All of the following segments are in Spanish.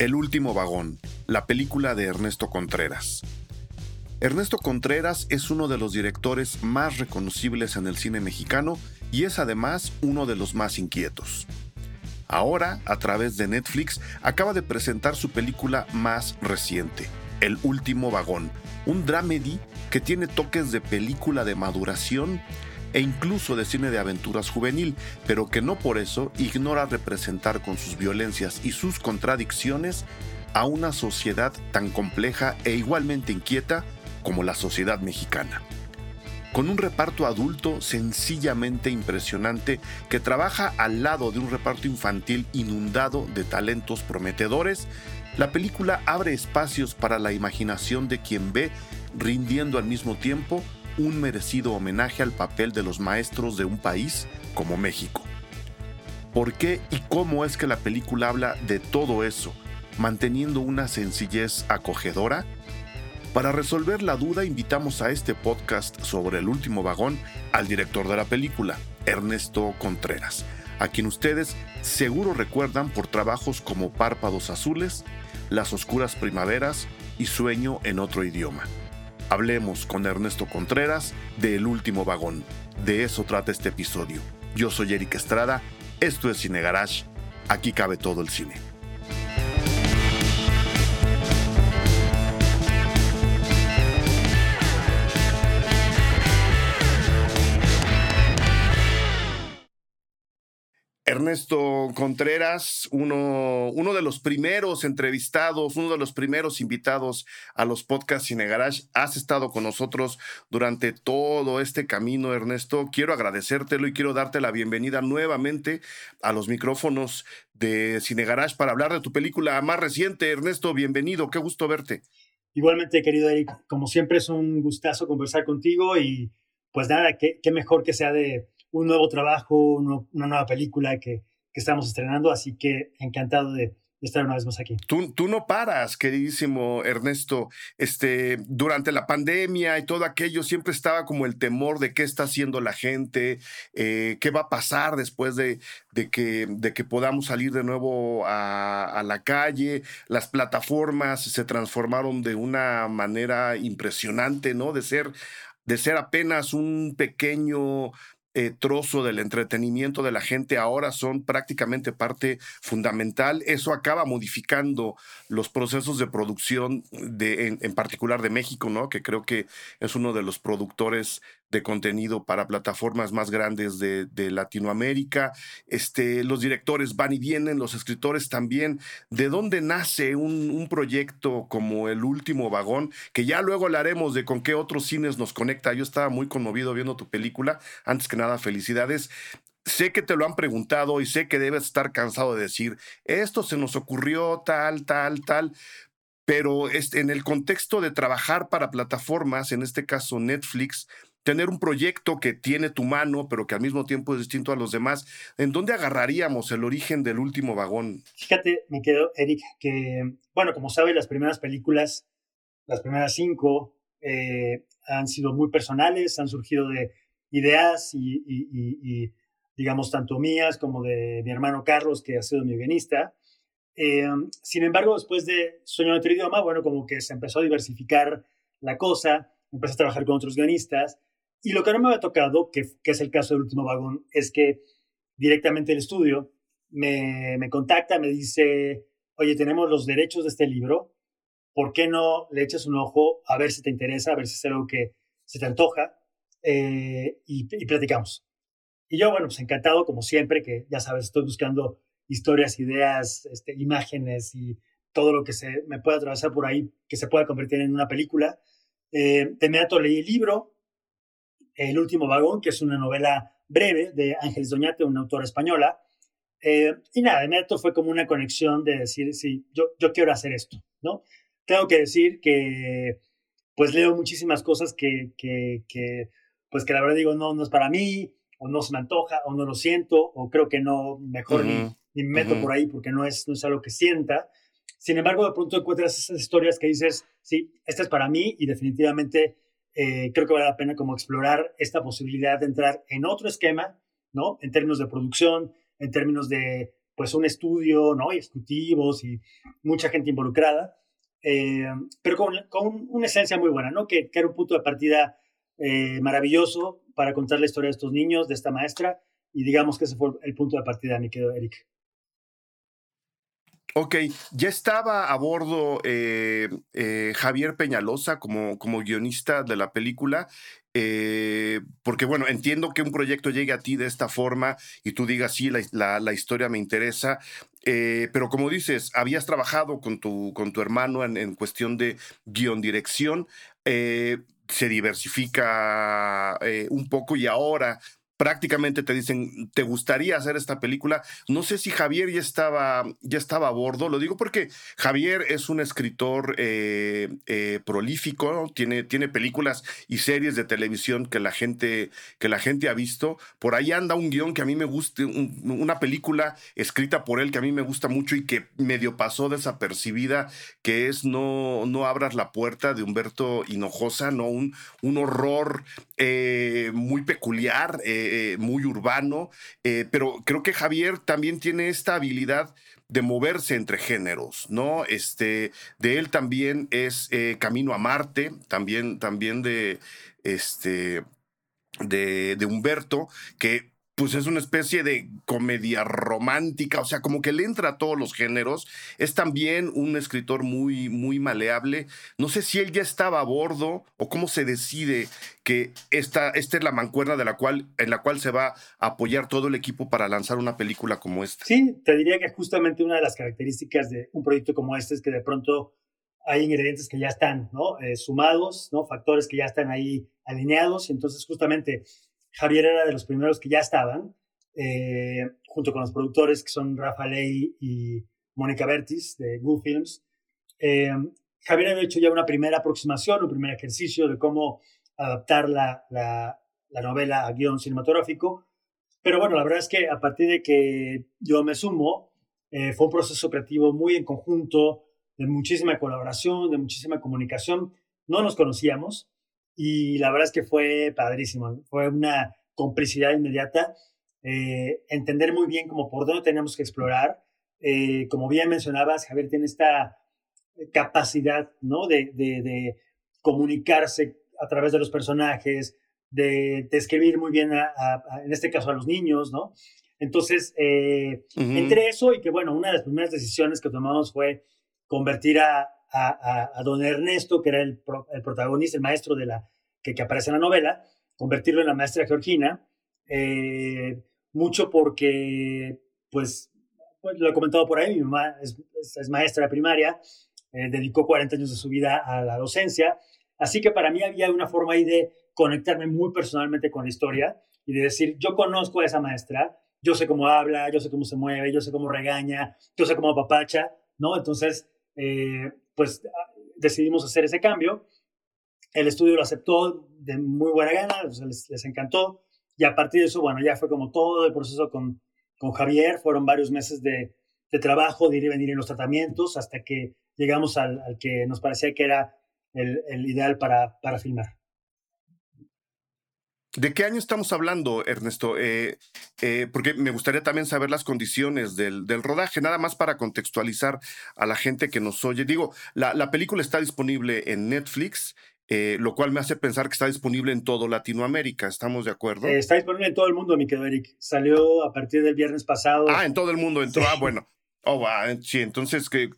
El último vagón, la película de Ernesto Contreras. Ernesto Contreras es uno de los directores más reconocibles en el cine mexicano y es además uno de los más inquietos. Ahora, a través de Netflix, acaba de presentar su película más reciente, El último vagón, un dramedy que tiene toques de película de maduración e incluso de cine de aventuras juvenil, pero que no por eso ignora representar con sus violencias y sus contradicciones a una sociedad tan compleja e igualmente inquieta como la sociedad mexicana. Con un reparto adulto sencillamente impresionante que trabaja al lado de un reparto infantil inundado de talentos prometedores, la película abre espacios para la imaginación de quien ve rindiendo al mismo tiempo un merecido homenaje al papel de los maestros de un país como México. ¿Por qué y cómo es que la película habla de todo eso, manteniendo una sencillez acogedora? Para resolver la duda invitamos a este podcast sobre el último vagón al director de la película, Ernesto Contreras, a quien ustedes seguro recuerdan por trabajos como Párpados Azules, Las Oscuras Primaveras y Sueño en otro idioma. Hablemos con Ernesto Contreras de El Último Vagón. De eso trata este episodio. Yo soy Eric Estrada, esto es Cine Garage, aquí cabe todo el cine. Ernesto Contreras, uno, de los primeros entrevistados, uno de los primeros invitados a los podcasts Cine Garage. Has estado con nosotros durante todo este camino, Ernesto. Quiero agradecértelo y quiero darte la bienvenida nuevamente a los micrófonos de Cine Garage para hablar de tu película más reciente. Ernesto, bienvenido, qué gusto verte. Igualmente, querido Eric, como siempre es un gustazo conversar contigo y pues nada, qué, qué mejor que sea de un nuevo trabajo, una nueva película que, estamos estrenando, así que encantado de, estar una vez más aquí. Tú, tú, no paras, queridísimo Ernesto. Este, durante la pandemia y todo aquello, siempre estaba como el temor de qué está haciendo la gente, eh, qué va a pasar después de, de, que, de que podamos salir de nuevo a, a, la calle. Las plataformas se transformaron de una manera impresionante, ¿no? De ser, de ser apenas un pequeño eh, trozo del entretenimiento de la gente ahora son prácticamente parte fundamental. Eso acaba modificando los procesos de producción de, en, particular de México, ¿no? Que creo que es uno de los productores de contenido para plataformas más grandes de, Latinoamérica. Este, los directores van y vienen, los escritores también. ¿De dónde nace un, un, proyecto como El Último Vagón? Que ya luego hablaremos de con qué otros cines nos conecta. Yo estaba muy conmovido viendo tu película. Antes que nada, felicidades. Sé que te lo han preguntado y sé que debes estar cansado de decir, esto se nos ocurrió tal, tal, tal, pero este, en el contexto de trabajar para plataformas, en este caso Netflix, tener un proyecto que tiene tu mano, pero que al mismo tiempo es distinto a los demás, ¿en dónde agarraríamos el origen del último vagón? Fíjate, me quedo, Eric, que, bueno, como sabes, las primeras películas, las primeras cinco, eh, han sido muy personales, han surgido de ideas y, digamos, tanto mías como de mi hermano Carlos, que ha sido mi guionista. Eh, sin embargo, después de Sueño de otro idioma, bueno, como que se empezó a diversificar la cosa, empecé a trabajar con otros guionistas y lo que no me había tocado, que, es el caso del último vagón, es que directamente el estudio me, me contacta, me dice, oye, tenemos los derechos de este libro, ¿por qué no le echas un ojo a ver si te interesa, a ver si es algo que se te antoja eh, y, y, platicamos? Y yo, bueno, pues encantado, como siempre, que ya sabes, estoy buscando historias, ideas, este, imágenes y todo lo que se me pueda atravesar por ahí que se pueda convertir en una película. Eh, de inmediato leí el libro, el último vagón, que es una novela breve de Ángeles Doñate, una autora española. Eh, y nada, de inmediato fue como una conexión de decir, sí, yo, yo quiero hacer esto, ¿no? Tengo que decir que, pues leo muchísimas cosas que, que, que, pues que la verdad digo, no, no es para mí, o no se me antoja, o no lo siento, o creo que no, mejor ni, ni, me meto por ahí porque no es, no es algo que sienta. Sin embargo, de pronto encuentras esas historias que dices, sí, esta es para mí y definitivamente eh, creo que vale la pena como explorar esta posibilidad de entrar en otro esquema, ¿no? En términos de producción, en términos de pues un estudio, ¿no? Y ejecutivos y mucha gente involucrada, eh, pero con, con, una esencia muy buena, ¿no? Que, que era un punto de partida eh, maravilloso para contar la historia de estos niños, de esta maestra, y digamos que ese fue el punto de partida, mi querido Eric. Ok, ya estaba a bordo eh, eh, Javier Peñalosa como, como guionista de la película, eh, porque bueno, entiendo que un proyecto llegue a ti de esta forma y tú digas, sí, la, la, historia me interesa, pero como dices, habías trabajado con tu, con tu hermano en, en cuestión de guion dirección, se diversifica un poco y ahora prácticamente te dicen, ¿te gustaría hacer esta película? No sé si Javier ya estaba, ya estaba a bordo, lo digo porque Javier es un escritor eh, eh, prolífico, tiene, tiene películas y series de televisión que la gente, que la gente ha visto. Por ahí anda un guion que a mí me gusta, una película escrita por él que a mí me gusta mucho y que medio pasó desapercibida, que es No, no abras la puerta de Humberto Hinojosa, ¿no? Un, un horror eh, muy peculiar. Muy urbano, eh, pero creo que Javier también tiene esta habilidad de moverse entre géneros, ¿no? Este, de él también es eh, Camino a Marte, también, también de, este, de Humberto, que pues es una especie de comedia romántica, o sea, como que le entra a todos los géneros. Es también un escritor muy, muy maleable. No sé si él ya estaba a bordo o cómo se decide que esta, esta es la mancuerna de la cual, en la cual se va a apoyar todo el equipo para lanzar una película como esta. Sí, te diría que justamente una de las características de un proyecto como este es que de pronto hay ingredientes que ya están ¿no? Eh, sumados, ¿no? factores que ya están ahí alineados. Entonces, justamente Javier era de los primeros que ya estaban, eh, junto con los productores que son Rafa Ley y Mónica Bertis de Goo Films. Eh, Javier había hecho ya una primera aproximación, un primer ejercicio de cómo adaptar la, la, novela a guion cinematográfico. Pero bueno, la verdad es que a partir de que yo me sumo, eh, fue un proceso creativo muy en conjunto, de muchísima colaboración, de muchísima comunicación. No nos conocíamos, y la verdad es que fue padrísimo, fue una complicidad inmediata, eh, entender muy bien como por dónde tenemos que explorar. Eh, como bien mencionabas, Javier tiene esta capacidad ¿no? de, de, comunicarse a través de los personajes, de describir muy bien, en este caso, a los niños, ¿no? Entonces, eh, entre eso y que, bueno, una de las primeras decisiones que tomamos fue convertir a, a, don Ernesto, que era el, el, protagonista, el maestro de la, que, que, aparece en la novela, convertirlo en la maestra Georgina, eh, mucho porque, pues, pues, lo he comentado por ahí, mi mamá es, es, maestra de primaria, eh, dedicó 40 años de su vida a la docencia, así que para mí había una forma ahí de conectarme muy personalmente con la historia y de decir, yo conozco a esa maestra, yo sé cómo habla, yo sé cómo se mueve, yo sé cómo regaña, yo sé cómo papacha, ¿no? Entonces, eh, pues ah, decidimos hacer ese cambio. El estudio lo aceptó de muy buena gana, les, encantó. Y a partir de eso, bueno, ya fue como todo el proceso con, con Javier. Fueron varios meses de, de, trabajo, de ir y venir en los tratamientos, hasta que llegamos al, al que nos parecía que era el, el ideal para, para filmar. ¿De qué año estamos hablando, Ernesto? Eh, eh, porque me gustaría también saber las condiciones del, del, rodaje, nada más para contextualizar a la gente que nos oye. Digo, la, la película está disponible en Netflix, eh, lo cual me hace pensar que está disponible en todo Latinoamérica. ¿Estamos de acuerdo? está disponible en todo el mundo, mi querido Eric. Salió a partir del viernes pasado. Ah, en todo el mundo entró. Ah, bueno. Oh, sí, entonces que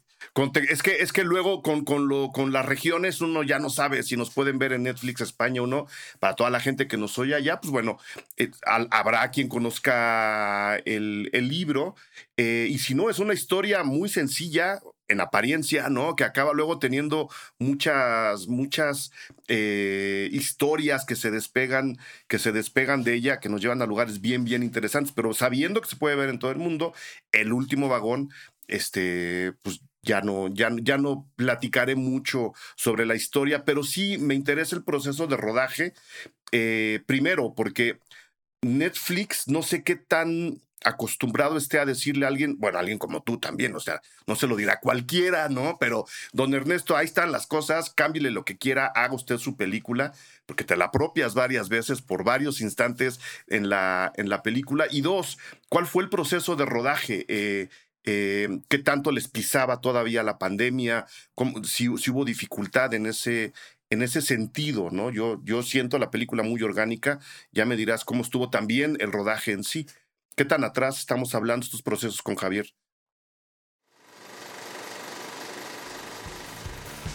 es que, es que luego con, con, lo, con las regiones uno ya no sabe si nos pueden ver en Netflix España o no. Para toda la gente que nos oye allá, pues bueno, eh, habrá quien conozca el, el libro. Eh, y si no, es una historia muy sencilla en apariencia, ¿no? Que acaba luego teniendo muchas, muchas eh, historias que se despegan, que se despegan de ella, que nos llevan a lugares bien, bien interesantes, pero sabiendo que se puede ver en todo el mundo, el último vagón, este, pues ya no, ya, ya no platicaré mucho sobre la historia, pero sí me interesa el proceso de rodaje. Eh, primero, porque Netflix no sé qué tan acostumbrado esté a decirle a alguien, bueno, alguien como tú también, o sea, no se lo dirá cualquiera, ¿no? Pero, don Ernesto, ahí están las cosas, cámbiale lo que quiera, haga usted su película, porque te la apropias varias veces por varios instantes en la, en la película. Y dos, ¿cuál fue el proceso de rodaje? Eh, eh, ¿Qué tanto les pisaba todavía la pandemia? si, hubo dificultad en ese, en ese sentido, ¿no? Yo, siento la película muy orgánica, ya me dirás cómo estuvo también el rodaje en sí. ¿Qué tan atrás estamos hablando estos procesos con Javier?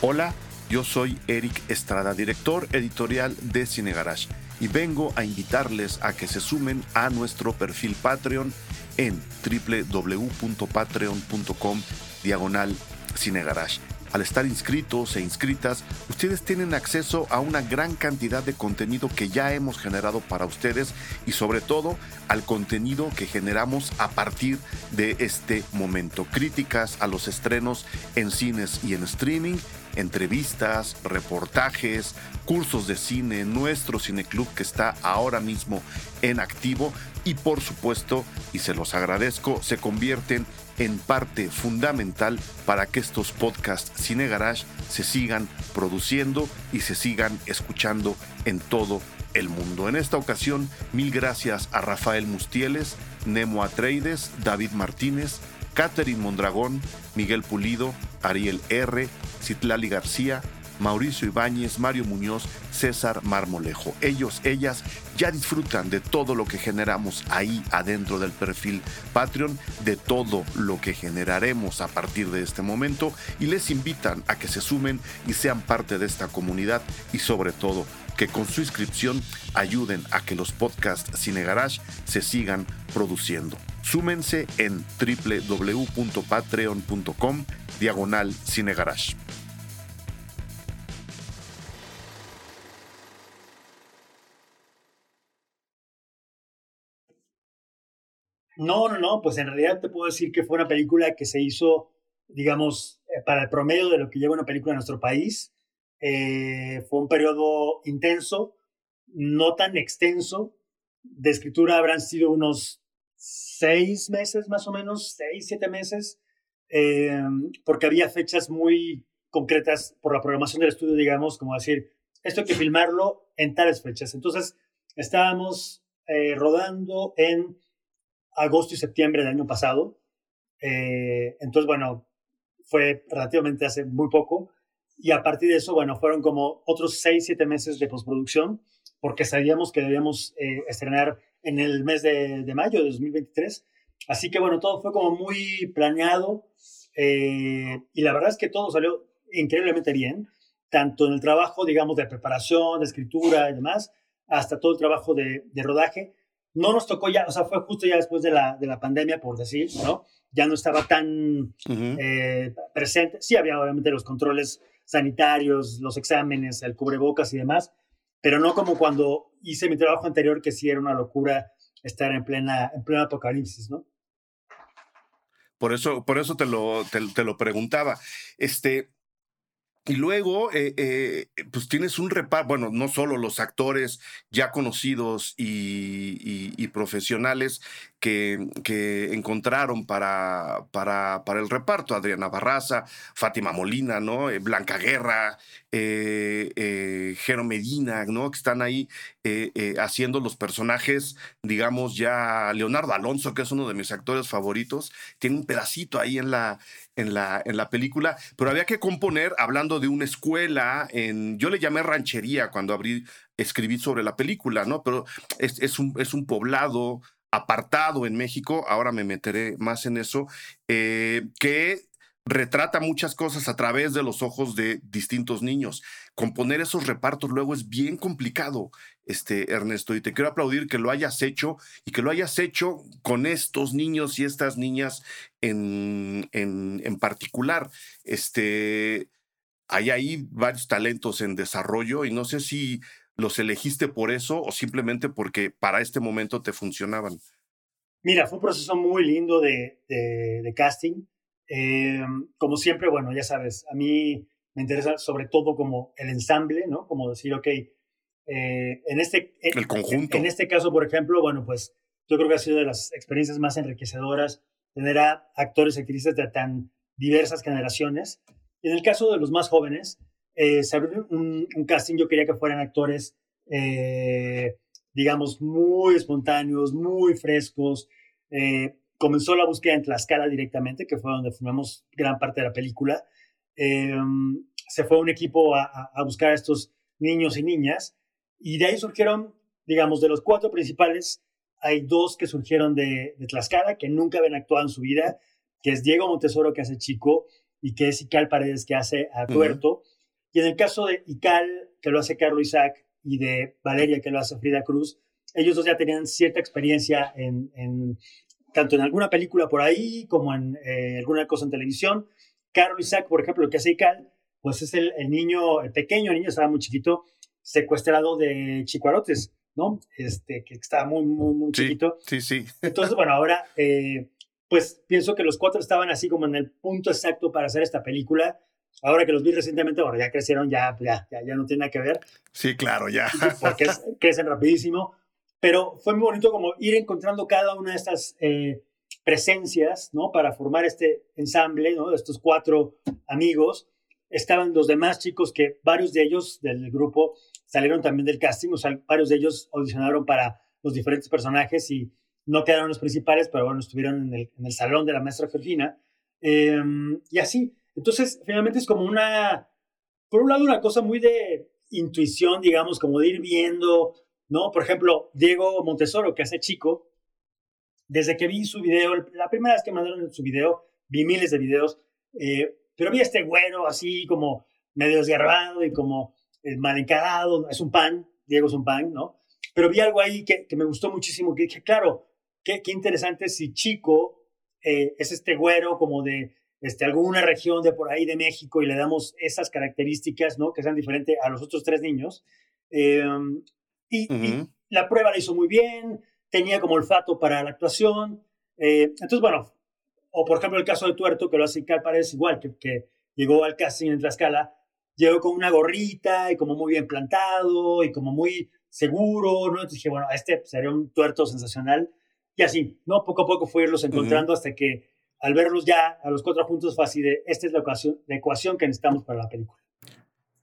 Hola, yo soy Eric Estrada, director editorial de Cine Garage, y vengo a invitarles a que se sumen a nuestro perfil Patreon en www.patreon.com diagonal Cinegarage. Al estar inscritos e inscritas, ustedes tienen acceso a una gran cantidad de contenido que ya hemos generado para ustedes y sobre todo al contenido que generamos a partir de este momento. Críticas a los estrenos en cines y en streaming, entrevistas, reportajes, cursos de cine, nuestro cineclub que está ahora mismo en activo y por supuesto, y se los agradezco, se convierten en parte fundamental para que estos podcasts Cine Garage se sigan produciendo y se sigan escuchando en todo el mundo. En esta ocasión, mil gracias a Rafael Mustieles, Nemo Atreides, David Martínez, Catherine Mondragón, Miguel Pulido, Ariel R., Citlali García, Mauricio Ibáñez, Mario Muñoz, César Marmolejo. Ellos, ellas ya disfrutan de todo lo que generamos ahí adentro del perfil Patreon, de todo lo que generaremos a partir de este momento y les invitan a que se sumen y sean parte de esta comunidad y sobre todo que con su inscripción ayuden a que los podcasts Cine Garage se sigan produciendo. Súmense en www.patreon.com diagonal Cine Garage. No, no, no, pues en realidad te puedo decir que fue una película que se hizo, digamos, eh, para el promedio de lo que lleva una película en nuestro país. Eh, fue un periodo intenso, no tan extenso. De escritura habrán sido unos seis meses más o menos, seis, siete meses, eh, porque había fechas muy concretas por la programación del estudio, digamos, como decir, esto hay que filmarlo en tales fechas. Entonces, estábamos rodando en agosto y septiembre del año pasado. Eh, entonces, bueno, fue relativamente hace muy poco. Y a partir de eso, bueno, fueron como otros seis, siete meses de postproducción, porque sabíamos que debíamos eh, estrenar en el mes de, mayo de 2023. Así que, bueno, todo fue como muy planeado. Eh, y la verdad es que todo salió increíblemente bien, tanto en el trabajo, digamos, de preparación, de escritura y demás, hasta todo el trabajo de, de rodaje no nos tocó ya, o sea, fue justo ya después de la, de la pandemia, por decir, ¿no? Ya no estaba tan eh, presente. Sí, había obviamente los controles sanitarios, los exámenes, el cubrebocas y demás, pero no como cuando hice mi trabajo anterior, que sí era una locura estar en plena, en plena apocalipsis, ¿no? Por eso, por eso te lo, te lo preguntaba. Este, y luego, eh, eh, pues tienes un reparto, bueno, no solo los actores ya conocidos y, profesionales que, que, encontraron para, para, para, el reparto, Adriana Barraza, Fátima Molina, ¿no? Eh, Blanca Guerra, eh, Jero Medina, ¿no? Que están ahí haciendo los personajes, digamos, ya Leonardo Alonso, que es uno de mis actores favoritos, tiene un pedacito ahí en la, en la, en la película, pero había que componer hablando de una escuela, en, yo le llamé ranchería cuando abrí, escribí sobre la película, ¿no? Pero es, es, un, es un poblado apartado en México, ahora me meteré más en eso, eh, que retrata muchas cosas a través de los ojos de distintos niños. Componer esos repartos luego es bien complicado, este Ernesto, y te quiero aplaudir que lo hayas hecho y que lo hayas hecho con estos niños y estas niñas en, en, particular. Este, hay ahí varios talentos en desarrollo y no sé si los elegiste por eso o simplemente porque para este momento te funcionaban. Mira, fue un proceso muy lindo de, de casting eh, como siempre, bueno, ya sabes, a mí me interesa sobre todo como el ensamble, ¿no? Como decir, ok, eh, en este... el conjunto. En, este caso, por ejemplo, bueno, pues yo creo que ha sido de las experiencias más enriquecedoras tener a actores y actrices de tan diversas generaciones. En el caso de los más jóvenes, eh, se abrió un, casting, yo quería que fueran actores, eh, digamos, muy espontáneos, muy frescos. Eh, comenzó la búsqueda en Tlaxcala directamente, que fue donde filmamos gran parte de la película. se fue un equipo a, a, buscar a estos niños y niñas, y de ahí surgieron, digamos, de los cuatro principales, hay dos que surgieron de, de Tlaxcala, que nunca habían actuado en su vida, que es Diego Montesoro, que hace Chico, y que es Ical Paredes, que hace a Tuerto. Y en el caso de Ical, que lo hace Carlos Isaac, y de Valeria, que lo hace Frida Cruz, ellos dos ya tenían cierta experiencia en, en tanto en alguna película por ahí como en eh, alguna cosa en televisión. Carlos Isaac, por ejemplo, lo que hace Ical, pues es el, el niño, el pequeño niño, estaba muy chiquito, secuestrado de Chicuarotes, ¿no? Este, que estaba muy, muy, muy chiquito. Sí, sí. Entonces, bueno, ahora, eh, pues pienso que los cuatro estaban así como en el punto exacto para hacer esta película. Ahora que los vi recientemente, bueno, ya crecieron, ya, ya, ya, no tiene nada que ver. Sí, claro, ya. Porque crecen rapidísimo. Pero fue muy bonito como ir encontrando cada una de estas eh, presencias, ¿no? Para formar este ensamble, ¿no? De estos cuatro amigos. Estaban los demás chicos que varios de ellos del grupo salieron también del casting, o sea, varios de ellos audicionaron para los diferentes personajes y no quedaron los principales, pero bueno, estuvieron en el, en el salón de la maestra Georgina. Em, y así, entonces, finalmente es como una, por un lado, una cosa muy de intuición, digamos, como de ir viendo, ¿no? Por ejemplo, Diego Montesoro, que hace chico, desde que vi su video, la primera vez que mandaron su video, vi miles de videos, eh, pero vi a este güero así como medio desgarrado y como eh, mal encarado, es un pan, Diego es un pan, ¿no? Pero vi algo ahí que, que me gustó muchísimo, que dije, claro, qué, qué interesante si Chico eh, es este güero como de este, alguna región de por ahí de México y le damos esas características, ¿no? Que sean diferentes a los otros tres niños. Em, y, la prueba la hizo muy bien, tenía como olfato para la actuación. Eh, entonces, bueno, o por ejemplo el caso de Tuerto, que lo hace Cal Paredes igual, que, que llegó al casting en Tlaxcala, llegó con una gorrita y como muy bien plantado y como muy seguro, ¿no? Entonces dije, bueno, este sería un tuerto sensacional. Y así, ¿no? Poco a poco fue irlos encontrando hasta que al verlos ya a los cuatro juntos fue así de, esta es la ecuación, la ecuación que necesitamos para la película.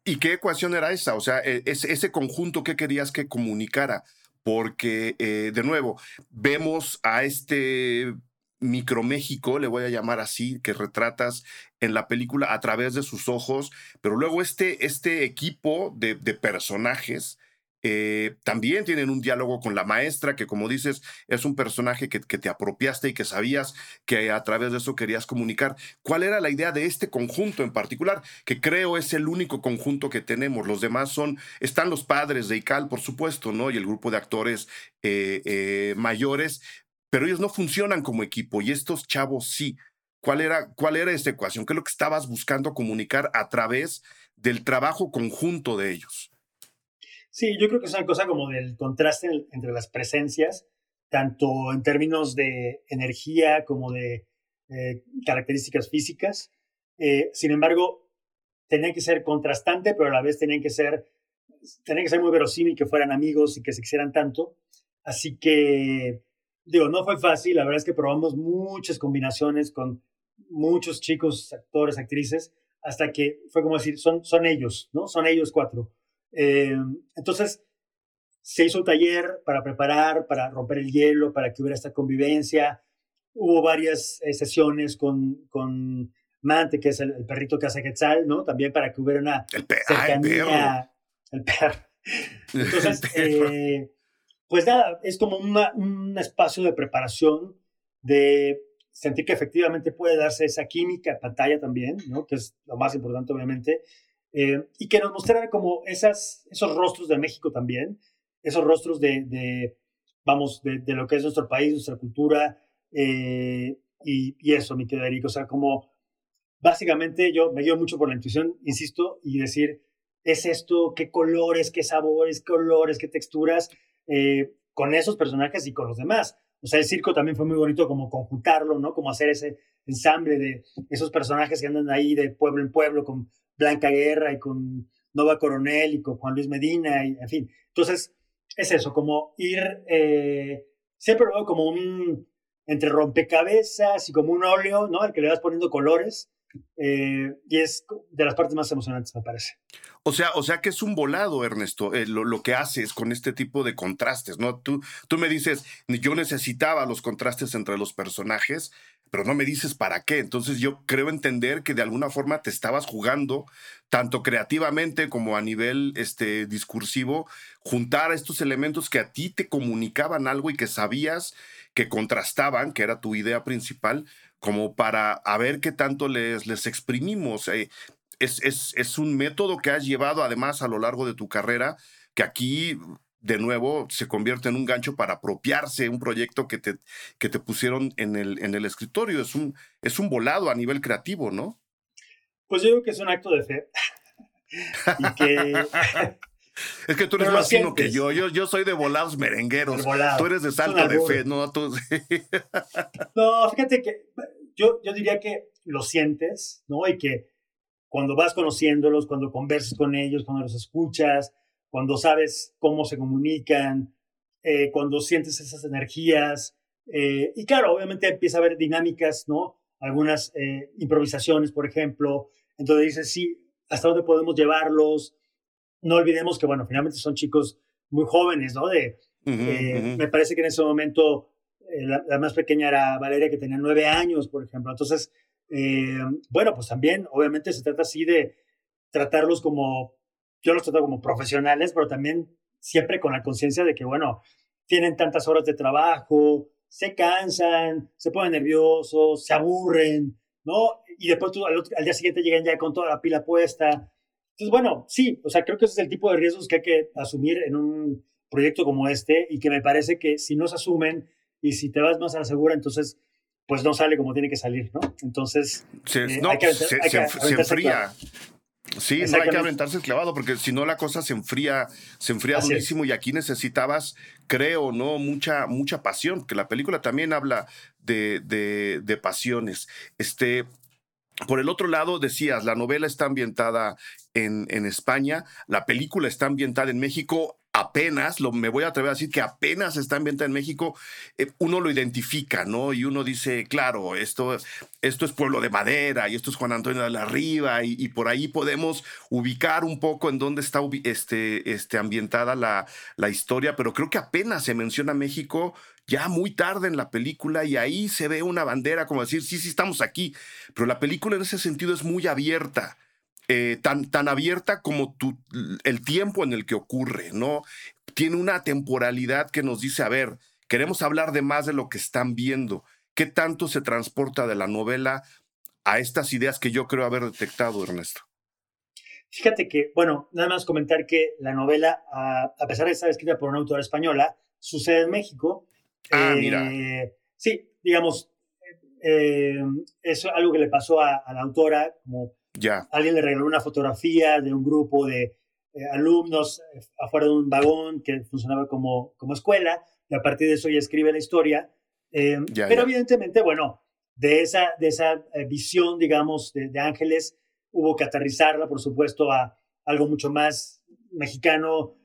¿Y qué ecuación era esa? O sea, e, ese, ese conjunto que querías que comunicara, porque, eh, de nuevo, vemos a este microméxico, le voy a llamar así, que retratas en la película a través de sus ojos, pero luego este, este equipo de, personajes eh, también tienen un diálogo con la maestra, que como dices, es un personaje que, te apropiaste y que sabías que a través de eso querías comunicar. ¿Cuál era la idea de este conjunto en particular? Que creo es el único conjunto que tenemos. Los demás son, están los padres de ICAL, por supuesto, ¿no? Y el grupo de actores eh, eh, mayores, pero ellos no funcionan como equipo y estos chavos sí. ¿Cuál era, ¿Cuál era esta ecuación? ¿Qué es lo que estabas buscando comunicar a través del trabajo conjunto de ellos? Sí, yo creo que es una cosa como del contraste entre las presencias, tanto en términos de energía como de eh, características físicas. Eh, sin embargo, tenían que ser contrastante, pero a la vez tenían que ser, tenían que ser muy verosímil, que fueran amigos y que se quisieran tanto. Así que, digo, no fue fácil. La verdad es que probamos muchas combinaciones con muchos chicos, actores, actrices, hasta que fue como decir, son, son ellos, ¿no? Son ellos cuatro. Eh, entonces, se hizo un taller para preparar, para romper el hielo, para que hubiera esta convivencia. Hubo varias eh, sesiones con, con Mante, que es el, perrito que hace Quetzal, ¿no? También para que hubiera una el cercanía. El perro. Entonces, eh, pues nada, es como un espacio de preparación, de sentir que efectivamente puede darse esa química en pantalla también, ¿no? Que es lo más importante, obviamente. Eh, y que nos mostrara como esas, esos rostros de México también, esos rostros de, vamos, de, lo que es nuestro país, nuestra cultura, eh, y, y, eso, mi querido Eric, o sea, como básicamente yo me guío mucho por la intuición, insisto, y decir, es esto, qué colores, qué sabores, qué olores, qué texturas, eh, con esos personajes y con los demás. O sea, el circo también fue muy bonito como conjuntarlo, ¿no? Como hacer ese ensamble de esos personajes que andan ahí de pueblo en pueblo con Blanca Guerra y con Nova Coronel y con Juan Luis Medina, y, en fin. Entonces, es eso, como ir eh, siempre veo como un, entre rompecabezas y como un óleo, ¿no? Al que le vas poniendo colores. Eh, y es de las partes más emocionantes, me parece. O sea, o sea que es un volado, Ernesto, eh, lo, que haces con este tipo de contrastes, ¿no? Tú, tú me dices, yo necesitaba los contrastes entre los personajes, pero no me dices para qué. Entonces yo creo entender que de alguna forma te estabas jugando, tanto creativamente como a nivel este, discursivo, juntar estos elementos que a ti te comunicaban algo y que sabías que contrastaban, que era tu idea principal, como para a ver qué tanto les, les exprimimos. Eh, es, es, es, un método que has llevado además a lo largo de tu carrera, que aquí de nuevo se convierte en un gancho para apropiarse un proyecto que te, que te pusieron en el, en el escritorio. Es un, es un volado a nivel creativo, ¿no? Pues yo creo que es un acto de fe. y que Es que tú eres más fino que yo. yo. Yo soy de volados merengueros. Tú eres de salto de fe, ¿no? no, fíjate que yo, yo diría que lo sientes, ¿no? Y que cuando vas conociéndolos, cuando conversas con ellos, cuando los escuchas, cuando sabes cómo se comunican, eh, cuando sientes esas energías. Eh, y claro, obviamente empieza a haber dinámicas, ¿no? Algunas eh, improvisaciones, por ejemplo. Entonces dices, sí, ¿hasta dónde podemos llevarlos? No olvidemos que, bueno, finalmente son chicos muy jóvenes, ¿no? De, eh, Me parece que en ese momento eh, la, más pequeña era Valeria, que tenía nueve años, por ejemplo. Entonces, eh, bueno, pues también, obviamente, se trata así de tratarlos como, yo los trato como profesionales, pero también siempre con la conciencia de que, bueno, tienen tantas horas de trabajo, se cansan, se ponen nerviosos, se aburren, ¿no? Y después al, al, día siguiente llegan ya con toda la pila puesta. Entonces, bueno, sí, o sea, creo que ese es el tipo de riesgos que hay que asumir en un proyecto como este y que me parece que si no se asumen y si te vas más a la segura, entonces pues no sale como tiene que salir, ¿no? Entonces, se, eh, no, hay que, se, enfría. Sí, no hay que aventarse el clavado porque si no la cosa se enfría, se enfría durísimo y aquí necesitabas, creo, no mucha mucha pasión, que la película también habla de, de, de pasiones. Este, por el otro lado, decías, la novela está ambientada en, en España, la película está ambientada en México, apenas, lo, me voy a atrever a decir que apenas está ambientada en México, eh, uno lo identifica, ¿no? Y uno dice, claro, esto, esto es Pueblo de Madera y esto es Juan Antonio de la Riva y, y por ahí podemos ubicar un poco en dónde está este, este, ambientada la, la historia, pero creo que apenas se menciona México ya muy tarde en la película y ahí se ve una bandera como decir, sí, sí, estamos aquí, pero la película en ese sentido es muy abierta. Eh, tan, tan abierta como tu, el tiempo en el que ocurre, ¿no? Tiene una temporalidad que nos dice, a ver, queremos hablar de más de lo que están viendo. ¿Qué tanto se transporta de la novela a estas ideas que yo creo haber detectado, Ernesto? Fíjate que, bueno, nada más comentar que la novela, a, pesar de estar escrita por una autora española, sucede en México Ah, mira. Eh, sí, digamos, eh, es algo que le pasó a, la autora, como ya. alguien le regaló una fotografía de un grupo de eh, alumnos afuera de un vagón que funcionaba como, como escuela, y a partir de eso ella escribe la historia. pero evidentemente, bueno, de esa, de esa visión, digamos, de, de, Ángeles, hubo que aterrizarla, por supuesto, a algo mucho más mexicano.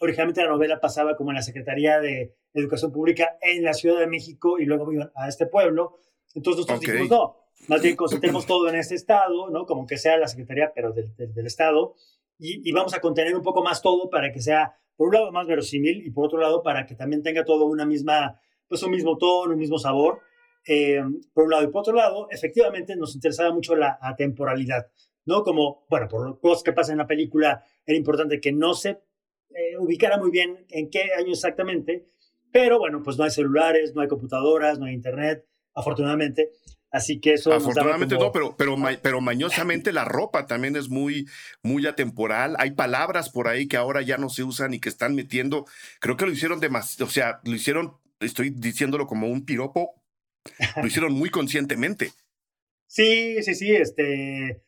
originalmente la novela pasaba como en la Secretaría de educación pública en la Ciudad de México y luego iban a este pueblo. Entonces nosotros dijimos, no, más bien concentremos todo en este estado, ¿no? Como que sea la Secretaría, pero del, del, estado, y, y, vamos a contener un poco más todo para que sea, por un lado, más verosímil y por otro lado, para que también tenga todo una misma, pues un mismo tono, un mismo sabor. Eh, por un lado y por otro lado, efectivamente nos interesaba mucho la atemporalidad, ¿no? Como, bueno, por cosas que pasan en la película, era importante que no se eh, ubicara muy bien en qué año exactamente, pero bueno, pues no hay celulares, no hay computadoras, no hay internet, afortunadamente. Así que eso. Afortunadamente no, pero, pero, pero mañosamente la ropa también es muy, muy atemporal. Hay palabras por ahí que ahora ya no se usan y que están metiendo. Creo que lo hicieron demasiado, o sea, lo hicieron, estoy diciéndolo como un piropo, lo hicieron muy conscientemente. Sí, sí, sí. Este,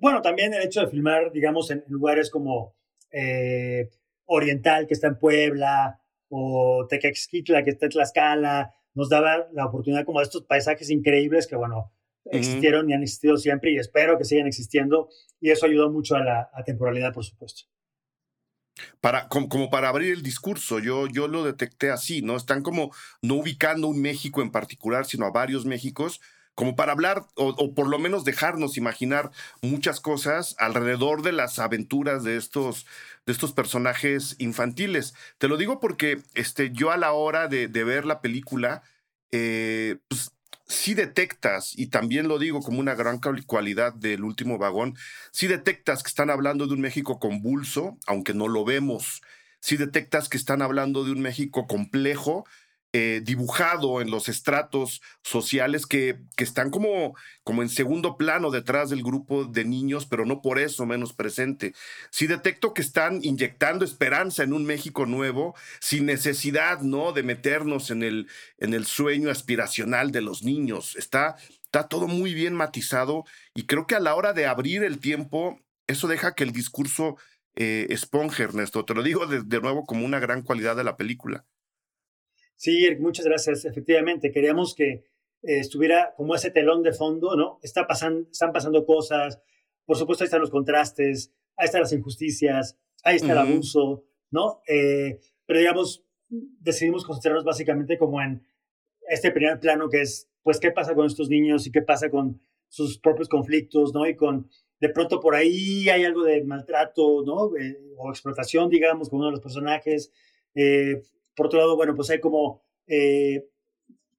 bueno, también el hecho de filmar, digamos, en, lugares como eh, Oriental, que está en Puebla, o Tequexquitla, que está en Tlaxcala, nos daba la oportunidad como de estos paisajes increíbles que, bueno, existieron y han existido siempre y espero que sigan existiendo y eso ayudó mucho a la temporalidad, por supuesto. Para, como, para abrir el discurso, yo, yo lo detecté así, ¿no? Están como no ubicando un México en particular, sino a varios Méxicos, como para hablar o, por lo menos dejarnos imaginar muchas cosas alrededor de las aventuras de estos, de estos personajes infantiles. Te lo digo porque este, yo a la hora de, ver la película, eh, pues, si detectas, y también lo digo como una gran cualidad del último vagón, si detectas que están hablando de un México convulso, aunque no lo vemos, si detectas que están hablando de un México complejo, eh, dibujado en los estratos sociales que, que, están como, como en segundo plano detrás del grupo de niños, pero no por eso menos presente. Si detecto que están inyectando esperanza en un México nuevo, sin necesidad ¿no? de meternos en el, en el sueño aspiracional de los niños, está, está todo muy bien matizado y creo que a la hora de abrir el tiempo, eso deja que el discurso eh, esponje, Ernesto. Te lo digo de nuevo como una gran cualidad de la película. Sí, muchas gracias. Efectivamente, queríamos que eh, estuviera como ese telón de fondo, ¿no? Está pasando, están pasando cosas, por supuesto ahí están los contrastes, ahí están las injusticias, ahí está el abuso, ¿no? Eh, pero digamos, decidimos concentrarnos básicamente como en este primer plano que es, pues, qué pasa con estos niños y qué pasa con sus propios conflictos, ¿no? Y con, de pronto por ahí hay algo de maltrato, ¿no? Eh, o explotación, digamos, con uno de los personajes. Eh, por otro lado, bueno, pues hay como, eh,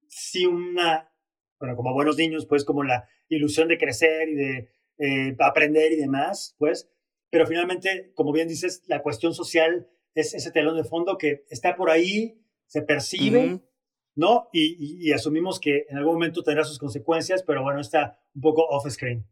sí, una, bueno, como buenos niños, pues como la ilusión de crecer y de eh, aprender y demás, pues, pero finalmente, como bien dices, la cuestión social es ese telón de fondo que está por ahí, se percibe, ¿no? y, asumimos que en algún momento tendrá sus consecuencias, pero bueno, está un poco off screen.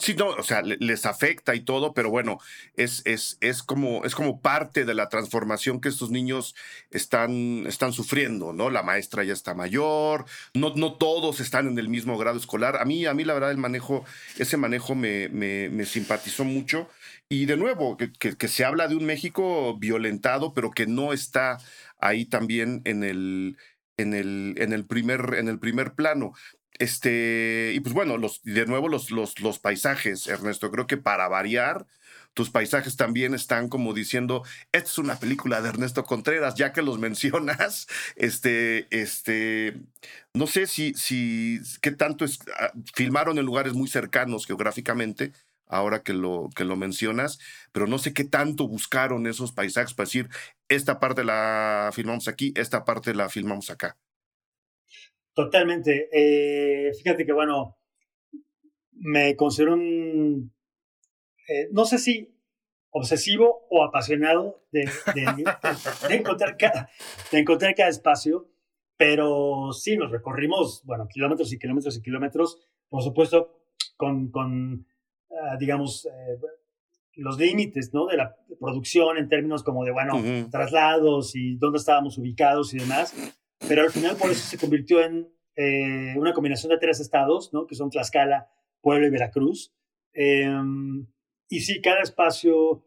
Sí, no, o sea, les afecta y todo, pero bueno, es, es, es, como, es como parte de la transformación que estos niños están, están sufriendo, ¿no? La maestra ya está mayor, no, no todos están en el mismo grado escolar. A mí, a mí la verdad, el manejo, ese manejo me, me, simpatizó mucho. Y de nuevo, que, que, se habla de un México violentado, pero que no está ahí también en el, en el, en el, primer, en el primer plano. Este, y pues bueno, los, de nuevo los, los, los paisajes, Ernesto, creo que para variar, tus paisajes también están como diciendo, esta es una película de Ernesto Contreras, ya que los mencionas, este, este, no sé si, si, qué tanto es, ah, filmaron en lugares muy cercanos geográficamente, ahora que lo, que lo mencionas, pero no sé qué tanto buscaron esos paisajes para decir, esta parte la filmamos aquí, esta parte la filmamos acá. Totalmente. Eh, fíjate que, bueno, me considero un, eh, no sé si obsesivo o apasionado de, encontrar cada, de encontrar cada espacio, pero sí, nos recorrimos, bueno, kilómetros y kilómetros y kilómetros, por supuesto, con, con ah, digamos, eh, los límites, ¿no? De la producción en términos como de, bueno, traslados y dónde estábamos ubicados y demás pero al final por eso se convirtió en eh, una combinación de tres estados, ¿no? que son Tlaxcala, Puebla y Veracruz. Em, y sí, cada espacio,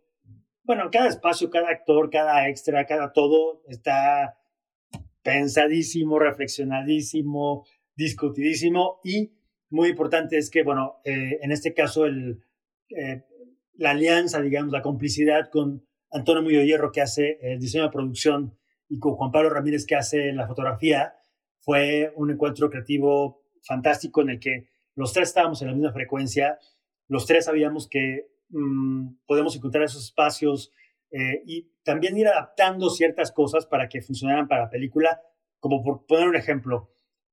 bueno, cada espacio, cada actor, cada extra, cada todo está pensadísimo, reflexionadísimo, discutidísimo y muy importante es que, bueno, eh, en este caso el, eh, la alianza, digamos, la complicidad con Antonio Muyo Hierro que hace el diseño de producción y con Juan Pablo Ramírez que hace la fotografía, fue un encuentro creativo fantástico en el que los tres estábamos en la misma frecuencia, los tres sabíamos que mm, podemos encontrar esos espacios eh, y también ir adaptando ciertas cosas para que funcionaran para la película, como por poner un ejemplo.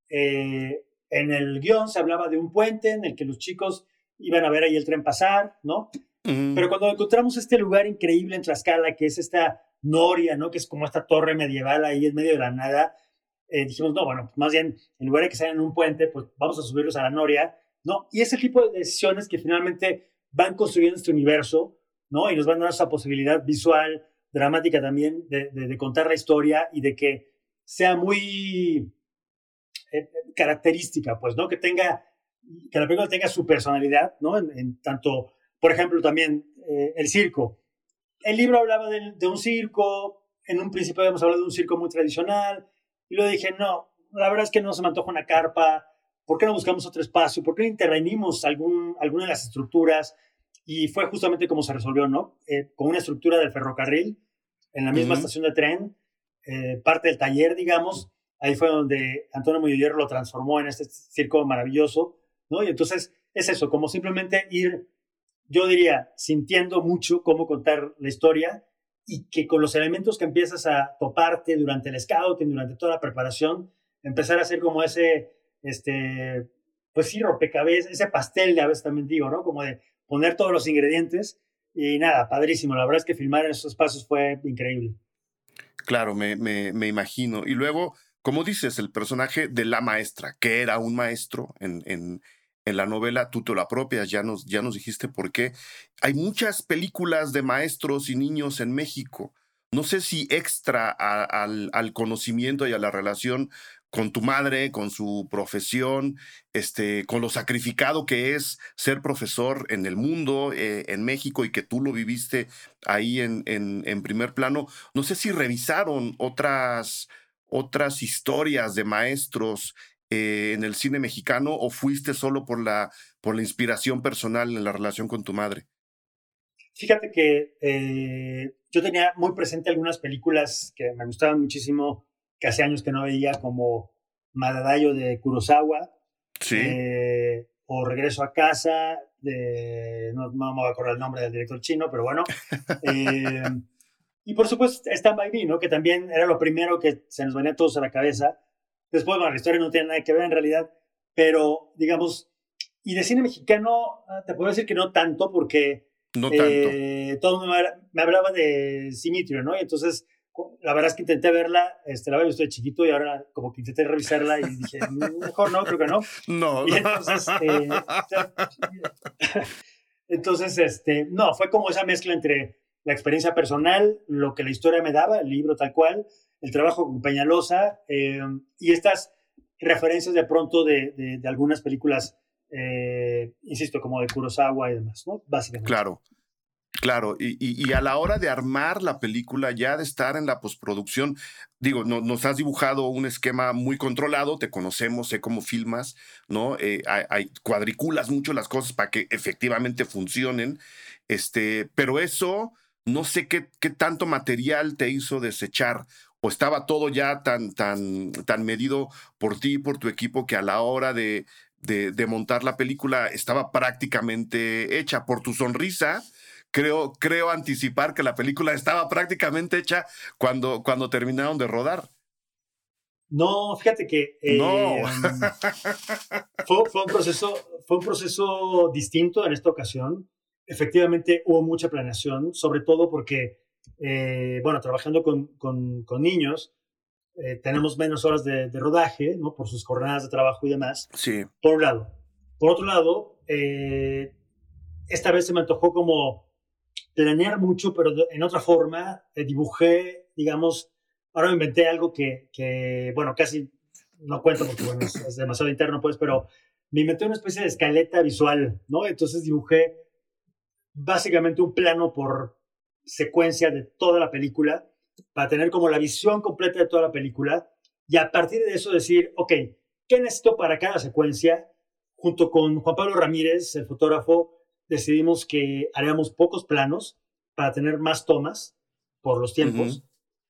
Eh, en el guion se hablaba de un puente en el que los chicos iban a ver ahí el tren pasar, ¿no? Pero cuando encontramos este lugar increíble en Tlaxcala, que es esta Noria, ¿no? Que es como esta torre medieval ahí en medio de la nada. Eh, dijimos, no, bueno, más bien, en lugar de que sean en un puente, pues vamos a subirlos a la Noria, ¿no? Y ese tipo de decisiones que finalmente van construyendo este universo, ¿no? Y nos van a dar esa posibilidad visual, dramática también, de, de, contar la historia y de que sea muy eh, característica, pues, ¿no? Que tenga, que la película tenga su personalidad, ¿no? En, tanto, por ejemplo, también eh, el circo el libro hablaba de, un circo, en un principio habíamos hablado de un circo muy tradicional, y luego dije, no, la verdad es que no se me antoja una carpa, ¿por qué no buscamos otro espacio? ¿Por qué no intervenimos algún, alguna de las estructuras? y fue justamente como se resolvió, ¿no? Eh, con una estructura del ferrocarril en la misma estación de tren, eh, parte del taller, digamos, ahí fue donde Antonio Murillo lo transformó en este circo maravilloso, ¿no? Y entonces es eso, como simplemente ir, yo diría, sintiendo mucho cómo contar la historia y que con los elementos que empiezas a toparte durante el scouting, durante toda la preparación, empezar a hacer como ese, este, pues sí, rompecabezas, ese pastel, a veces también digo, ¿no? Como de poner todos los ingredientes y nada, padrísimo. La verdad es que filmar esos espacios fue increíble. Claro, me, me, me imagino. Y luego, como dices, el personaje de la maestra, que era un maestro en, en, en la novela, tú te lo apropias, ya nos, ya nos dijiste por qué. Hay muchas películas de maestros y niños en México. No sé si extra al, conocimiento y a la relación con tu madre, con su profesión, este, con lo sacrificado que es ser profesor en el mundo, eh, en México, y que tú lo viviste ahí en, en, en, primer plano. No sé si revisaron otras, otras historias de maestros eh, en el cine mexicano o fuiste solo por la, por la inspiración personal en la relación con tu madre? Fíjate que eh, yo tenía muy presente algunas películas que me gustaban muchísimo, que hace años que no veía, como Madadayo de Kurosawa, ¿Sí? Eh, o Regreso a casa, de, no, no, me voy a acordar el nombre del director chino, pero bueno. y por supuesto Stand By Me, ¿no? que también era lo primero que se nos venía a todos a la cabeza Después, bueno, la historia no tiene nada que ver en realidad, pero digamos, y de cine mexicano, ah, te puedo decir que no tanto, porque no tanto. Eh, todo me, hablaba de Simitrio, ¿no? Y entonces, la verdad es que intenté verla, este, la verdad, yo estoy chiquito y ahora como que intenté revisarla y dije, mm, mejor no, creo que no. No. Y entonces, eh, entonces, este, no, fue como esa mezcla entre la experiencia personal, lo que la historia me daba, el libro tal cual, el trabajo con Peñalosa eh, y estas referencias de pronto de, de, algunas películas, eh, insisto, como de Kurosawa y demás, ¿no? Básicamente. Claro. Claro, y, y, a la hora de armar la película, ya de estar en la postproducción, digo, no, nos has dibujado un esquema muy controlado, te conocemos, sé cómo filmas, ¿no? Eh, hay, cuadriculas mucho las cosas para que efectivamente funcionen, este, pero eso, no sé qué, qué tanto material te hizo desechar o estaba todo ya tan, tan, tan medido por ti y por tu equipo que a la hora de, de, de, montar la película estaba prácticamente hecha por tu sonrisa. Creo, creo anticipar que la película estaba prácticamente hecha cuando, cuando terminaron de rodar. No, fíjate que eh, no. fue, fue, un proceso, fue un proceso distinto en esta ocasión. Efectivamente hubo mucha planeación, sobre todo porque eh, bueno, trabajando con, con, con niños, eh, tenemos menos horas de, de, rodaje, ¿no? Por sus jornadas de trabajo y demás. Sí. Por un lado. Por otro lado, eh, esta vez se me antojó como planear mucho, pero en otra forma. dibujé, digamos, ahora me inventé algo que, que bueno, casi no cuento porque bueno, es, es, demasiado interno, pues, pero me inventé una especie de escaleta visual, ¿no? Entonces dibujé básicamente un plano por, secuencia de toda la película para tener como la visión completa de toda la película y a partir de eso decir, ok, ¿qué necesito para cada secuencia? Junto con Juan Pablo Ramírez, el fotógrafo, decidimos que haríamos pocos planos para tener más tomas por los tiempos uh -huh.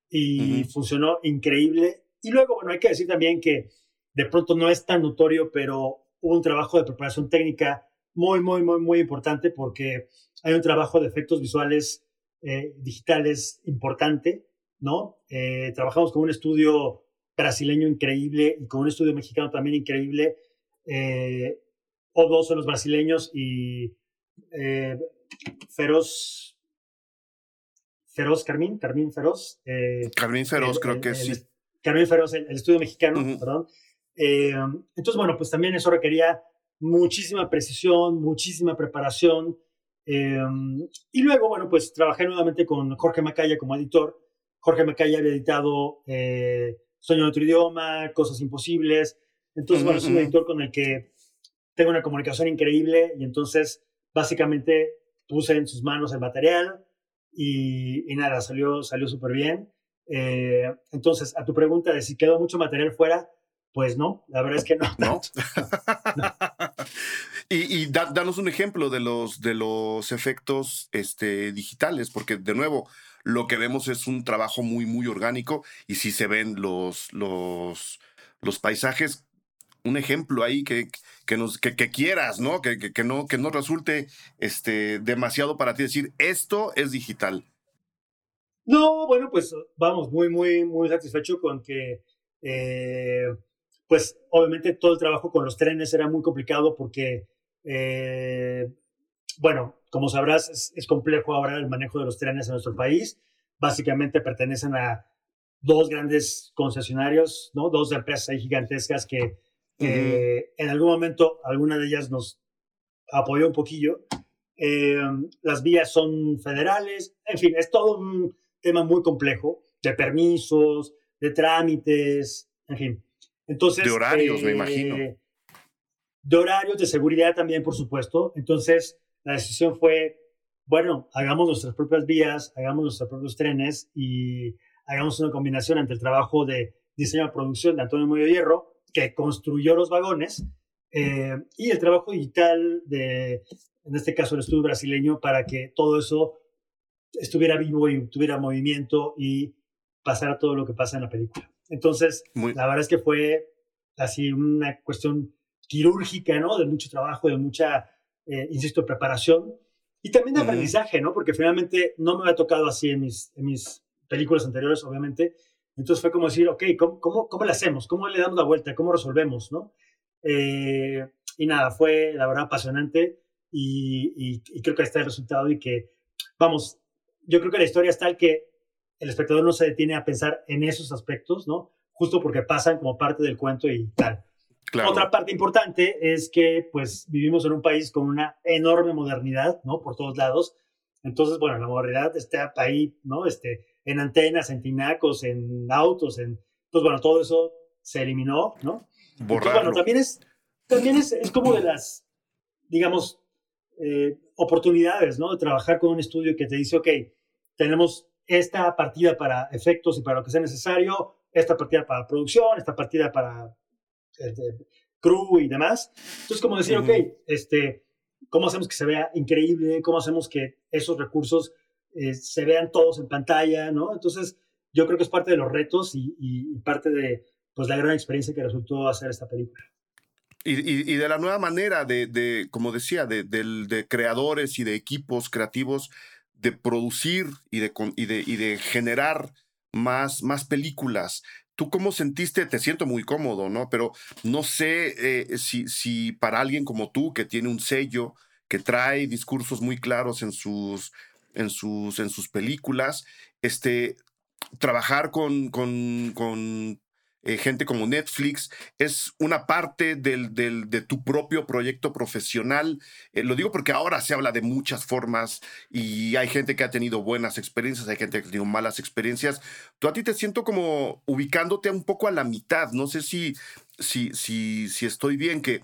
y uh -huh. funcionó increíble. Y luego, bueno, hay que decir también que de pronto no es tan notorio, pero hubo un trabajo de preparación técnica muy, muy, muy, muy importante porque hay un trabajo de efectos visuales eh, digital es importante, ¿no? Eh, trabajamos con un estudio brasileño increíble y con un estudio mexicano también increíble. Eh, O2 son los brasileños y Feroz, Feroz Carmín, Carmín Feroz. Carmín Feroz, el, creo el, que el, sí. Carmín Feroz, el, estudio mexicano, uh -huh. perdón. Entonces, bueno, pues también eso requería muchísima precisión, muchísima preparación. Eh, y luego, bueno, pues trabajé nuevamente con Jorge Macaya como editor. Jorge Macaya había editado eh, Sueño de otro idioma, Cosas Imposibles. Entonces, uh -huh, bueno, es un editor con el que tengo una comunicación increíble y entonces básicamente puse en sus manos el material y, y nada, salió, salió súper bien. Eh, entonces, a tu pregunta de si quedó mucho material fuera, pues no, la verdad es que no. ¿No? no. Y, danos un ejemplo de los, de los efectos este, digitales, porque de nuevo, lo que vemos es un trabajo muy, muy orgánico y si se ven los, los, los paisajes, un ejemplo ahí que, que, nos, que, quieras, ¿no? Que, que, no, que no resulte este, demasiado para ti decir, esto es digital. No, bueno, pues vamos, muy, muy, muy satisfecho con que, eh, pues obviamente todo el trabajo con los trenes era muy complicado porque eh, bueno, como sabrás, es, complejo ahora el manejo de los trenes en nuestro país. Básicamente pertenecen a dos grandes concesionarios, ¿no? Dos empresas gigantescas que en algún momento alguna de ellas nos apoyó un poquillo. Eh, las vías son federales, en fin, es todo un tema muy complejo de permisos, de trámites, en fin. Entonces, de horarios, me imagino. De horarios, de seguridad también, por supuesto. Entonces, la decisión fue, bueno, hagamos nuestras propias vías, hagamos nuestros propios trenes y hagamos una combinación entre el trabajo de diseño y producción de Antonio Moyo Hierro, que construyó los vagones, eh, y el trabajo digital de, en este caso, el estudio brasileño, para que todo eso estuviera vivo y tuviera movimiento y pasara todo lo que pasa en la película. Entonces, la verdad es que fue así una cuestión quirúrgica, ¿no? De mucho trabajo, de mucha, eh, insisto, preparación y también de aprendizaje, ¿no? Porque finalmente no me había tocado así en mis, en mis películas anteriores, obviamente. Entonces fue como decir, ok, ¿cómo, cómo, cómo le hacemos? ¿Cómo le damos la vuelta? ¿Cómo resolvemos? ¿no? Eh, y nada, fue la verdad apasionante y, y, creo que ahí está el resultado y que, vamos, yo creo que la historia es tal que el espectador no se detiene a pensar en esos aspectos, ¿no? Justo porque pasan como parte del cuento y tal. Otra parte importante es que pues vivimos en un país con una enorme modernidad, ¿no? Por todos lados. Entonces, bueno, la modernidad está ahí, ¿no? Este, en antenas, en tinacos, en autos, en... Pues bueno, todo eso se eliminó, ¿no? bueno, también es, también es, es como de las, digamos, eh, oportunidades, ¿no? De trabajar con un estudio que te dice, ok, tenemos esta partida para efectos y para lo que sea necesario, esta partida para producción, esta partida para crew y demás. Entonces, como decir, ok, este, ¿cómo hacemos que se vea increíble? ¿Cómo hacemos que esos recursos eh, se vean todos en pantalla? ¿no? Entonces, yo creo que es parte de los retos y, parte de pues, la gran experiencia que resultó hacer esta película. Y, de la nueva manera de, de como decía, de, de, creadores y de equipos creativos de producir y de, y de, y de generar más, más películas. ¿Tú cómo sentiste? Te siento muy cómodo, ¿no? Pero no sé eh, si, si para alguien como tú, que tiene un sello, que trae discursos muy claros en sus, en sus, en sus películas, este, trabajar con, con, con eh, gente como Netflix, es una parte del, del, de tu propio proyecto profesional. Eh, lo digo porque ahora se habla de muchas formas y hay gente que ha tenido buenas experiencias, hay gente que ha tenido malas experiencias. Tú a ti te siento como ubicándote un poco a la mitad. No sé si, si, si, si estoy bien, que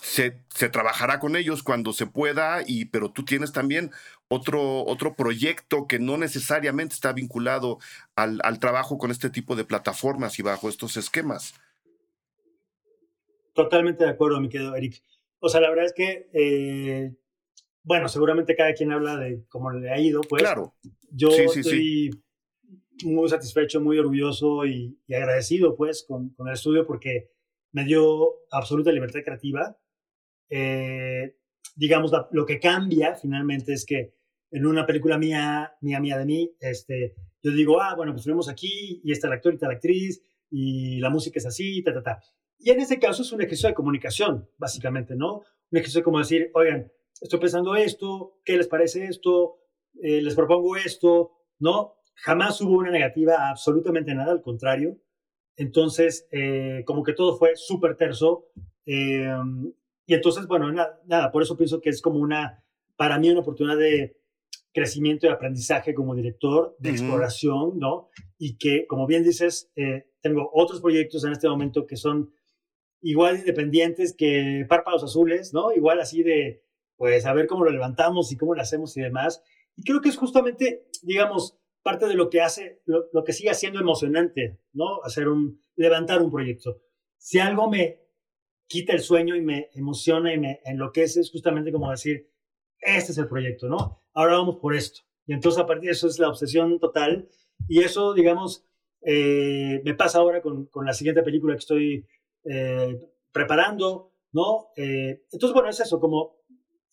se, se trabajará con ellos cuando se pueda, y, pero tú tienes también otro, otro proyecto que no necesariamente está vinculado al, al, trabajo con este tipo de plataformas y bajo estos esquemas. Totalmente de acuerdo, mi querido Eric. O sea, la verdad es que, eh, bueno, seguramente cada quien habla de cómo le ha ido, pues. Claro. Yo estoy muy satisfecho, muy orgulloso y, agradecido, pues, con, con, el estudio porque me dio absoluta libertad creativa. Eh, digamos, lo que cambia finalmente es que en una película mía, mía, mía de mí, este, yo digo, ah, bueno, pues tenemos aquí y está el actor y está la actriz y la música es así, ta, ta, ta. Y en este caso es un ejercicio de comunicación, básicamente, ¿no? Un ejercicio como decir, oigan, estoy pensando esto, ¿qué les parece esto? Eh, les propongo esto, ¿no? Jamás hubo una negativa absolutamente nada, al contrario. Entonces, eh, como que todo fue súper terso. Eh, y entonces, bueno, nada, nada, por eso pienso que es como una, para mí, una oportunidad de crecimiento y aprendizaje como director, de exploración, ¿no? Y que, como bien dices, eh, tengo otros proyectos en este momento que son igual independientes que Párpados Azules, ¿no? Igual así de, pues, a ver cómo lo levantamos y cómo lo hacemos y demás. Y creo que es justamente, digamos, parte de lo que hace, lo, lo que sigue siendo emocionante, ¿no? Hacer un, levantar un proyecto. Si algo me quita el sueño y me emociona y me enloquece, es justamente como decir, este es el proyecto, ¿no? Ahora vamos por esto. Y entonces a partir de eso es la obsesión total. Y eso, digamos, eh, me pasa ahora con, con, la siguiente película que estoy eh, preparando, ¿no? Eh, entonces, bueno, es eso, como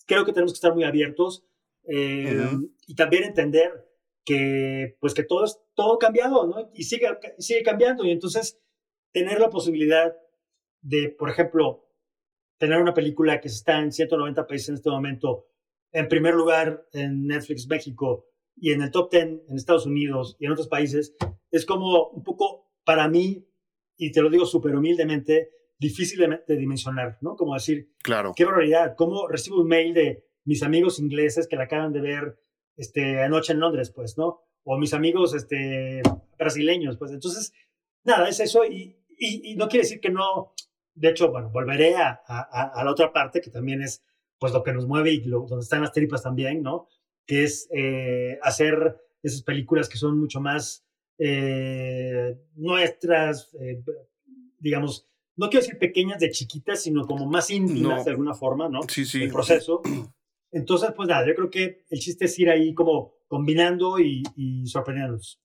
creo que tenemos que estar muy abiertos y también entender que, pues, que todo es todo cambiado, ¿no? Y sigue, sigue cambiando. Y entonces, tener la posibilidad de, por ejemplo, tener una película que está en 190 países en este momento, en primer lugar en Netflix México y en el top 10 en Estados Unidos y en otros países, es como un poco para mí, y te lo digo súper humildemente, difícil de, dimensionar, ¿no? Como decir, claro. qué barbaridad, cómo recibo un mail de mis amigos ingleses que la acaban de ver este, anoche en Londres, pues, ¿no? O mis amigos este, brasileños, pues. Entonces, nada, es eso y, y, no quiere decir que no, de hecho, bueno, volveré a, a, la otra parte que también es, pues, lo que nos mueve y lo, donde están las tripas también, ¿no? Que es eh, hacer esas películas que son mucho más eh, nuestras, eh, digamos, no quiero decir pequeñas de chiquitas, sino como más íntimas de alguna forma, ¿no? Sí, sí. El proceso. Entonces, pues nada, yo creo que el chiste es ir ahí como combinando y, y sorprendiéndonos.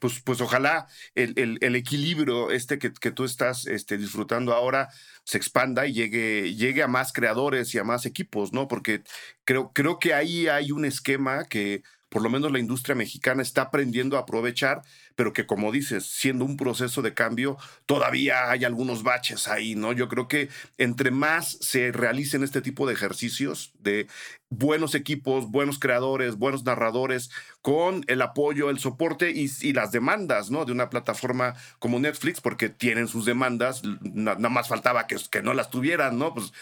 Pues, pues ojalá el, el, equilibrio este que, que, tú estás este, disfrutando ahora se expanda y llegue, llegue a más creadores y a más equipos, ¿no? Porque creo, creo que ahí hay un esquema que por lo menos la industria mexicana está aprendiendo a aprovechar, pero que como dices, siendo un proceso de cambio, todavía hay algunos baches ahí, ¿no? Yo creo que entre más se realicen este tipo de ejercicios de buenos equipos, buenos creadores, buenos narradores, con el apoyo, el soporte y, las demandas, ¿no? De una plataforma como Netflix, porque tienen sus demandas, nada más faltaba que, que no las tuvieran, ¿no? Pues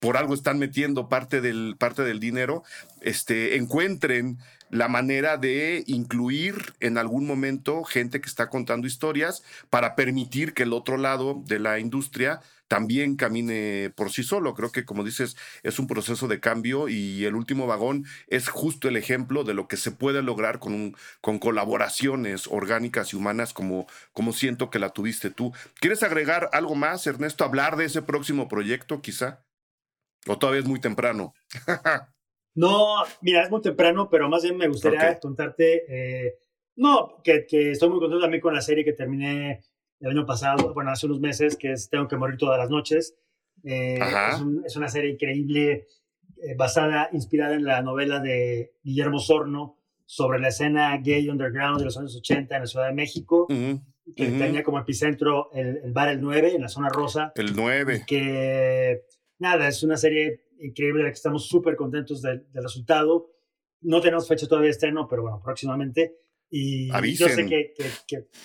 por algo están metiendo parte del, parte del dinero, este, encuentren la manera de incluir en algún momento gente que está contando historias para permitir que el otro lado de la industria también camine por sí solo. Creo que, como dices, es un proceso de cambio y el último vagón es justo el ejemplo de lo que se puede lograr con, con colaboraciones orgánicas y humanas como, como siento que la tuviste tú. ¿Quieres agregar algo más, Ernesto? ¿Hablar de ese próximo proyecto, quizá? ¿O todavía es muy temprano? No, mira, es muy temprano, pero más bien me gustaría contarte, eh, no, que, que, estoy muy contento también con la serie que terminé el año pasado, bueno, hace unos meses, que es Tengo que morir todas las noches. Eh, es, es, una serie increíble, eh, basada, inspirada en la novela de Guillermo Sorno sobre la escena gay underground de los años 80 en la Ciudad de México, que tenía como epicentro el, el, bar El 9 en la zona rosa. El 9. Que, nada, es una serie increíble, que estamos súper contentos del, resultado. No tenemos fecha todavía de estreno, pero bueno, próximamente. Y yo sé que,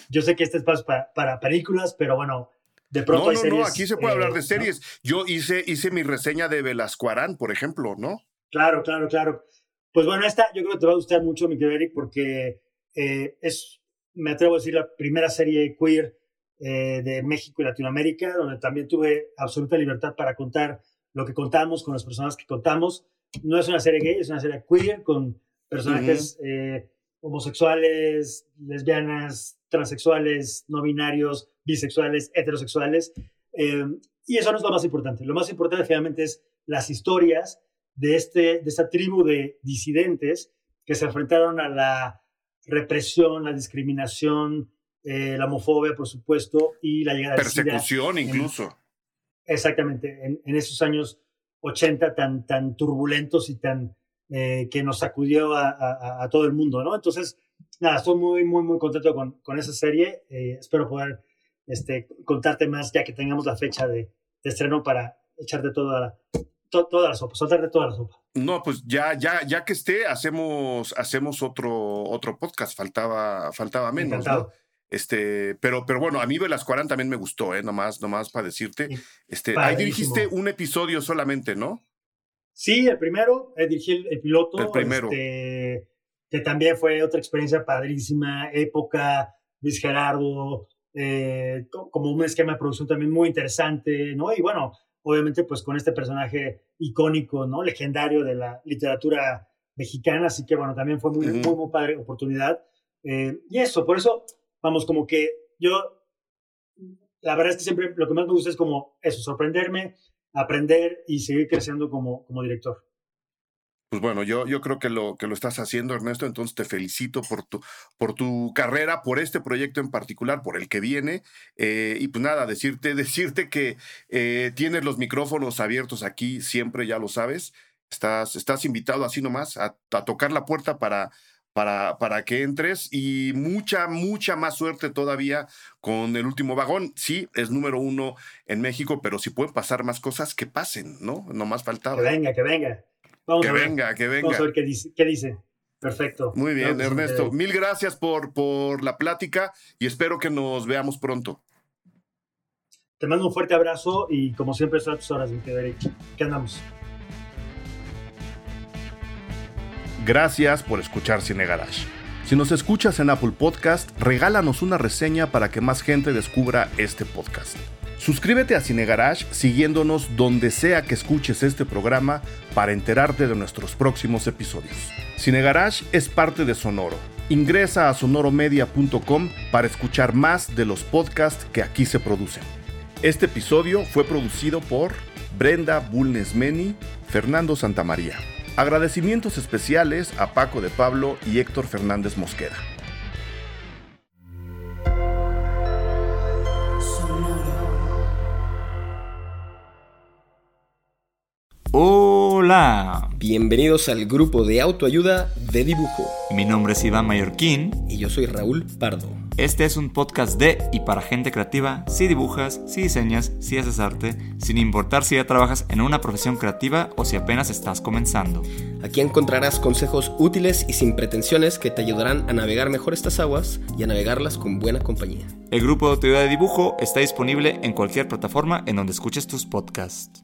yo sé que este es para, para películas, pero bueno, de pronto no, no, No, aquí se puede hablar de eh, series. Yo hice, hice mi reseña de Velascuarán, por ejemplo, ¿no? Claro, claro, claro. Pues bueno, esta yo creo que te va a gustar mucho, mi querido Eric, porque eh, es, me atrevo a decir, la primera serie queer eh, de México y Latinoamérica, donde también tuve absoluta libertad para contar lo que contamos con las personas que contamos. No es una serie gay, es una serie queer con personajes eh, homosexuales, lesbianas, transexuales, no binarios, bisexuales, heterosexuales. Eh, y eso no es lo más importante. Lo más importante finalmente es las historias de, este, de esta tribu de disidentes que se enfrentaron a la represión, la discriminación, eh, la homofobia, por supuesto, y la llegada de Persecución incluso. Exactamente, en, esos años 80 tan, tan turbulentos y tan eh, que nos sacudió a, todo el mundo, ¿no? Entonces, nada, estoy muy, muy, muy contento con, con esa serie. Eh, espero poder este, contarte más ya que tengamos la fecha de, estreno para echarte toda, toda la sopa, soltarte toda la sopa. No, pues ya, ya, ya que esté, hacemos, hacemos otro, otro podcast. Faltaba, faltaba menos. ¿no? Este, pero, pero bueno, a mí Velascuarán también me gustó, ¿eh? Nomás, nomás para decirte. Este, ahí dirigiste un episodio solamente, ¿no? Sí, el primero, eh, dirigí el, piloto. El primero. Este, que también fue otra experiencia padrísima, época, Luis Gerardo, eh, como un esquema de producción también muy interesante, ¿no? Y bueno, obviamente pues con este personaje icónico, ¿no? Legendario de la literatura mexicana, así que bueno, también fue muy, muy, muy padre oportunidad. Eh, y eso, por eso vamos, como que yo la verdad es que siempre lo que más me gusta es como eso, sorprenderme, aprender y seguir creciendo como, como director. Pues bueno, yo, yo creo que lo, que lo estás haciendo, Ernesto, entonces te felicito por tu, por tu carrera, por este proyecto en particular, por el que viene. Eh, y pues nada, decirte, decirte que eh, tienes los micrófonos abiertos aquí, siempre ya lo sabes. Estás, estás invitado así nomás a, a tocar la puerta para, para, para que entres y mucha, mucha más suerte todavía con el último vagón. Sí, es número uno en México, pero si pueden pasar más cosas, que pasen, ¿no? No más faltaba. Que venga, que venga. Vamos que a ver. venga, que venga. Vamos a ver qué dice. Qué dice. Perfecto. Muy bien, Ernesto. Mil gracias por, por la plática y espero que nos veamos pronto. Te mando un fuerte abrazo y como siempre estoy a tus horas, mi ¿Qué andamos? Gracias por escuchar Cine Garage. Si nos escuchas en Apple Podcast, regálanos una reseña para que más gente descubra este podcast. Suscríbete a Cine Garage siguiéndonos donde sea que escuches este programa para enterarte de nuestros próximos episodios. Cine Garage es parte de Sonoro. Ingresa a sonoromedia.com para escuchar más de los podcasts que aquí se producen. Este episodio fue producido por Brenda Bulnesmeni, Fernando Santamaría. Agradecimientos especiales a Paco de Pablo y Héctor Fernández Mosqueda. Hola. Bienvenidos al grupo de autoayuda de dibujo. Mi nombre es Iván Mallorquín. Y yo soy Raúl Pardo. Este es un podcast de y para gente creativa, si dibujas, si diseñas, si haces arte, sin importar si ya trabajas en una profesión creativa o si apenas estás comenzando. Aquí encontrarás consejos útiles y sin pretensiones que te ayudarán a navegar mejor estas aguas y a navegarlas con buena compañía. El grupo de autoridad de dibujo está disponible en cualquier plataforma en donde escuches tus podcasts.